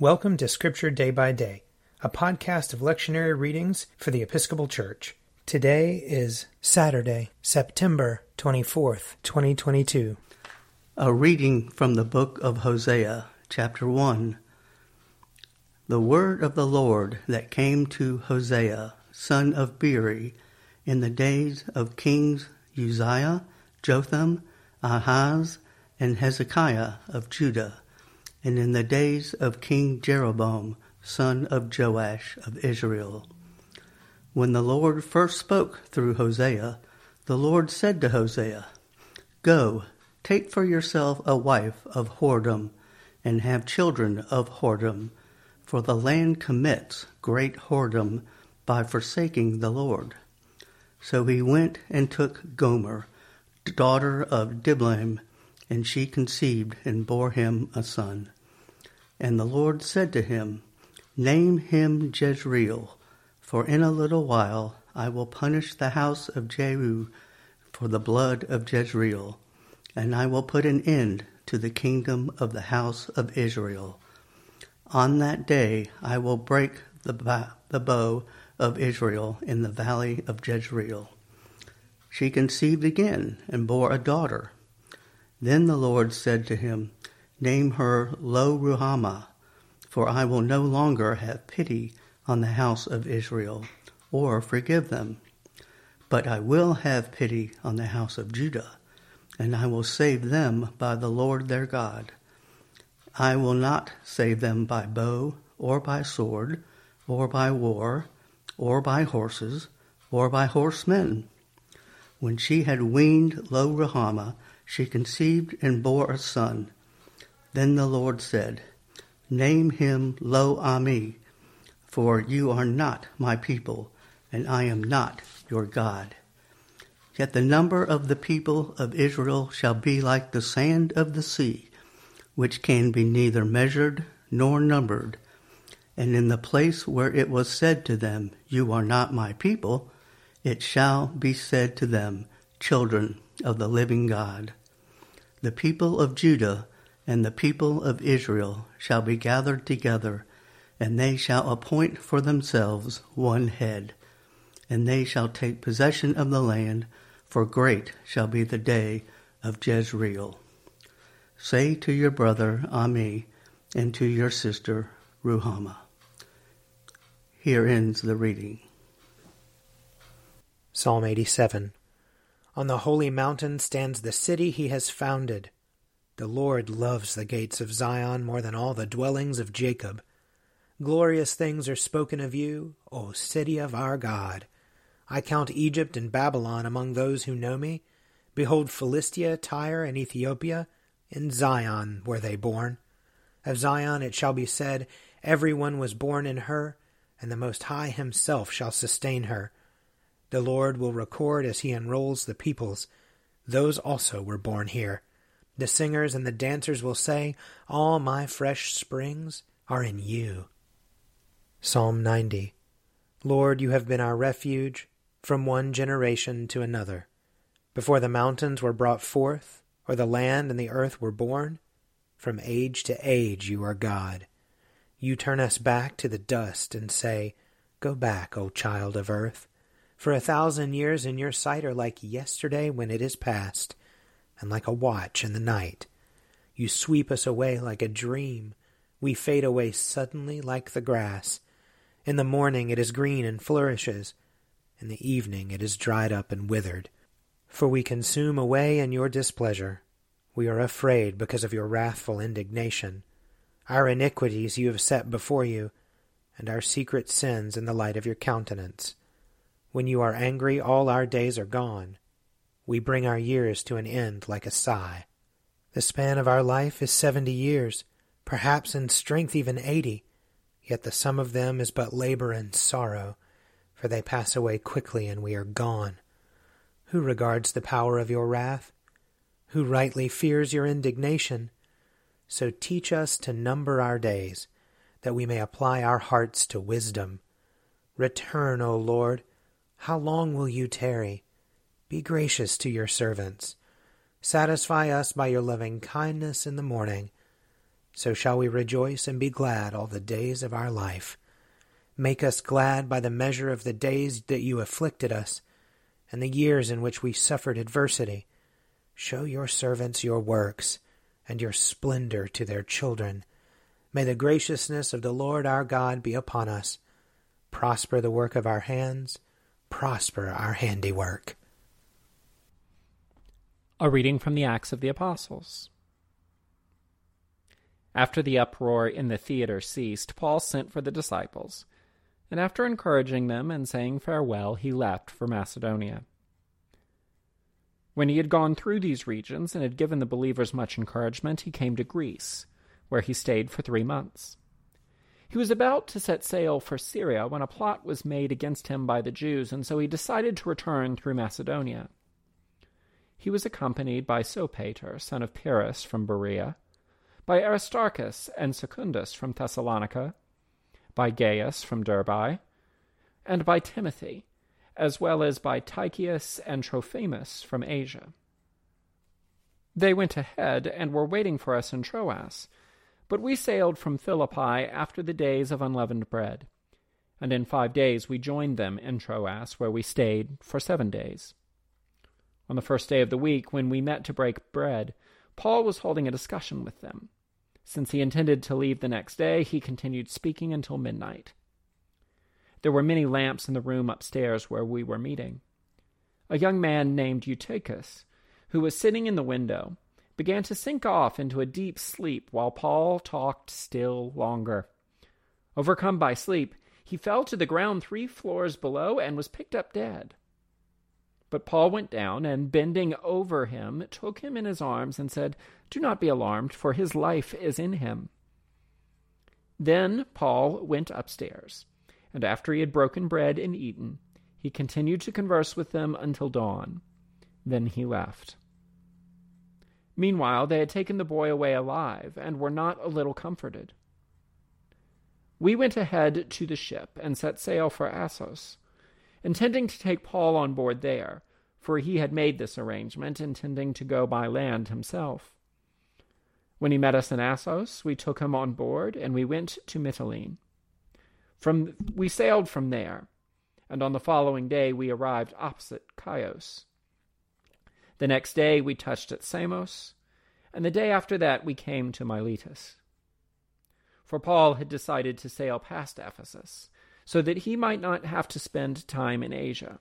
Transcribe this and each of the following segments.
Welcome to Scripture Day by Day, a podcast of lectionary readings for the Episcopal Church. Today is Saturday, September 24th, 2022. A reading from the book of Hosea, chapter 1. The word of the Lord that came to Hosea, son of Beeri, in the days of kings Uzziah, Jotham, Ahaz, and Hezekiah of Judah and in the days of King Jeroboam, son of Joash of Israel. When the Lord first spoke through Hosea, the Lord said to Hosea, Go, take for yourself a wife of whoredom, and have children of whoredom, for the land commits great whoredom by forsaking the Lord. So he went and took Gomer, daughter of Diblaim, and she conceived and bore him a son. And the Lord said to him, Name him Jezreel, for in a little while I will punish the house of Jehu for the blood of Jezreel, and I will put an end to the kingdom of the house of Israel. On that day I will break the, the bow of Israel in the valley of Jezreel. She conceived again and bore a daughter. Then the Lord said to him, Name her Lo Ruhamah, for I will no longer have pity on the house of Israel, or forgive them. But I will have pity on the house of Judah, and I will save them by the Lord their God. I will not save them by bow, or by sword, or by war, or by horses, or by horsemen. When she had weaned Lo Ruhamah, she conceived and bore a son. Then the Lord said, Name him Lo Ammi, for you are not my people, and I am not your God. Yet the number of the people of Israel shall be like the sand of the sea, which can be neither measured nor numbered. And in the place where it was said to them, You are not my people, it shall be said to them, Children of the living God. The people of Judah and the people of Israel shall be gathered together, and they shall appoint for themselves one head, and they shall take possession of the land, for great shall be the day of Jezreel. Say to your brother Ammi, and to your sister Ruhamah. Here ends the reading. Psalm 87 On the holy mountain stands the city he has founded the Lord loves the gates of Zion more than all the dwellings of Jacob. Glorious things are spoken of you, O city of our God. I count Egypt and Babylon among those who know me. Behold, Philistia, Tyre, and Ethiopia, in Zion were they born. Of Zion it shall be said, Every one was born in her, and the Most High himself shall sustain her. The Lord will record as he enrolls the peoples. Those also were born here. The singers and the dancers will say, All my fresh springs are in you. Psalm 90 Lord, you have been our refuge from one generation to another. Before the mountains were brought forth, or the land and the earth were born, from age to age you are God. You turn us back to the dust and say, Go back, O child of earth. For a thousand years in your sight are like yesterday when it is past and like a watch in the night. You sweep us away like a dream. We fade away suddenly like the grass. In the morning it is green and flourishes. In the evening it is dried up and withered. For we consume away in your displeasure. We are afraid because of your wrathful indignation. Our iniquities you have set before you, and our secret sins in the light of your countenance. When you are angry, all our days are gone we bring our years to an end like a sigh. The span of our life is seventy years, perhaps in strength even eighty, yet the sum of them is but labor and sorrow, for they pass away quickly and we are gone. Who regards the power of your wrath? Who rightly fears your indignation? So teach us to number our days, that we may apply our hearts to wisdom. Return, O Lord. How long will you tarry? Be gracious to your servants. Satisfy us by your loving kindness in the morning, so shall we rejoice and be glad all the days of our life. Make us glad by the measure of the days that you afflicted us, and the years in which we suffered adversity. Show your servants your works, and your splendor to their children. May the graciousness of the Lord our God be upon us. Prosper the work of our hands, prosper our handiwork. A reading from the Acts of the Apostles. After the uproar in the theater ceased, Paul sent for the disciples, and after encouraging them and saying farewell, he left for Macedonia. When he had gone through these regions and had given the believers much encouragement, he came to Greece, where he stayed for three months. He was about to set sail for Syria when a plot was made against him by the Jews, and so he decided to return through Macedonia. He was accompanied by Sopater, son of Pyrrhus from Beroea, by Aristarchus and Secundus from Thessalonica, by Gaius from Derbe, and by Timothy, as well as by Tychicus and Trophimus from Asia. They went ahead and were waiting for us in Troas, but we sailed from Philippi after the days of unleavened bread, and in five days we joined them in Troas, where we stayed for seven days. On the first day of the week, when we met to break bread, Paul was holding a discussion with them. Since he intended to leave the next day, he continued speaking until midnight. There were many lamps in the room upstairs where we were meeting. A young man named Eutychus, who was sitting in the window, began to sink off into a deep sleep while Paul talked still longer. Overcome by sleep, he fell to the ground three floors below and was picked up dead. But Paul went down, and bending over him, took him in his arms, and said, Do not be alarmed, for his life is in him. Then Paul went upstairs, and after he had broken bread and eaten, he continued to converse with them until dawn. Then he left. Meanwhile, they had taken the boy away alive, and were not a little comforted. We went ahead to the ship and set sail for Assos intending to take Paul on board there, for he had made this arrangement, intending to go by land himself. When he met us in Assos, we took him on board, and we went to Mytilene. From we sailed from there, and on the following day we arrived opposite Chios. The next day we touched at Samos, and the day after that we came to Miletus. For Paul had decided to sail past Ephesus, so that he might not have to spend time in Asia.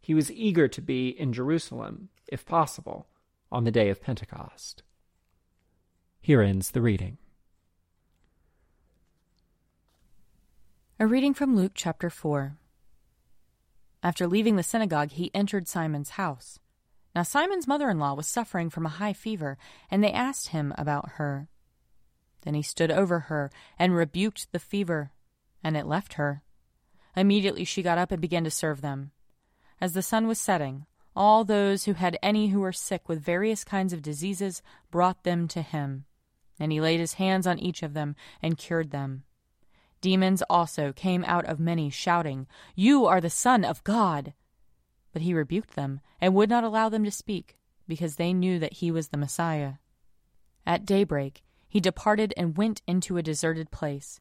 He was eager to be in Jerusalem, if possible, on the day of Pentecost. Here ends the reading. A reading from Luke chapter 4. After leaving the synagogue, he entered Simon's house. Now, Simon's mother in law was suffering from a high fever, and they asked him about her. Then he stood over her and rebuked the fever and it left her. Immediately she got up and began to serve them. As the sun was setting, all those who had any who were sick with various kinds of diseases brought them to him, and he laid his hands on each of them and cured them. Demons also came out of many, shouting, You are the Son of God! But he rebuked them and would not allow them to speak, because they knew that he was the Messiah. At daybreak, he departed and went into a deserted place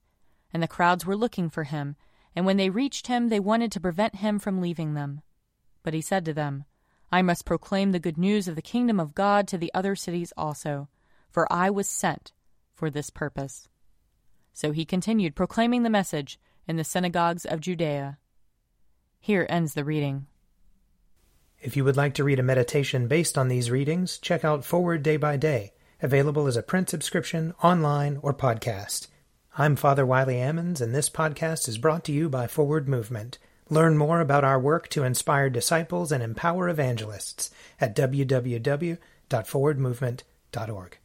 and the crowds were looking for him, and when they reached him, they wanted to prevent him from leaving them. But he said to them, I must proclaim the good news of the kingdom of God to the other cities also, for I was sent for this purpose. So he continued proclaiming the message in the synagogues of Judea. Here ends the reading. If you would like to read a meditation based on these readings, check out Forward Day by Day, available as a print subscription, online, or podcast. I'm Father Wiley Ammons, and this podcast is brought to you by Forward Movement. Learn more about our work to inspire disciples and empower evangelists at www.forwardmovement.org.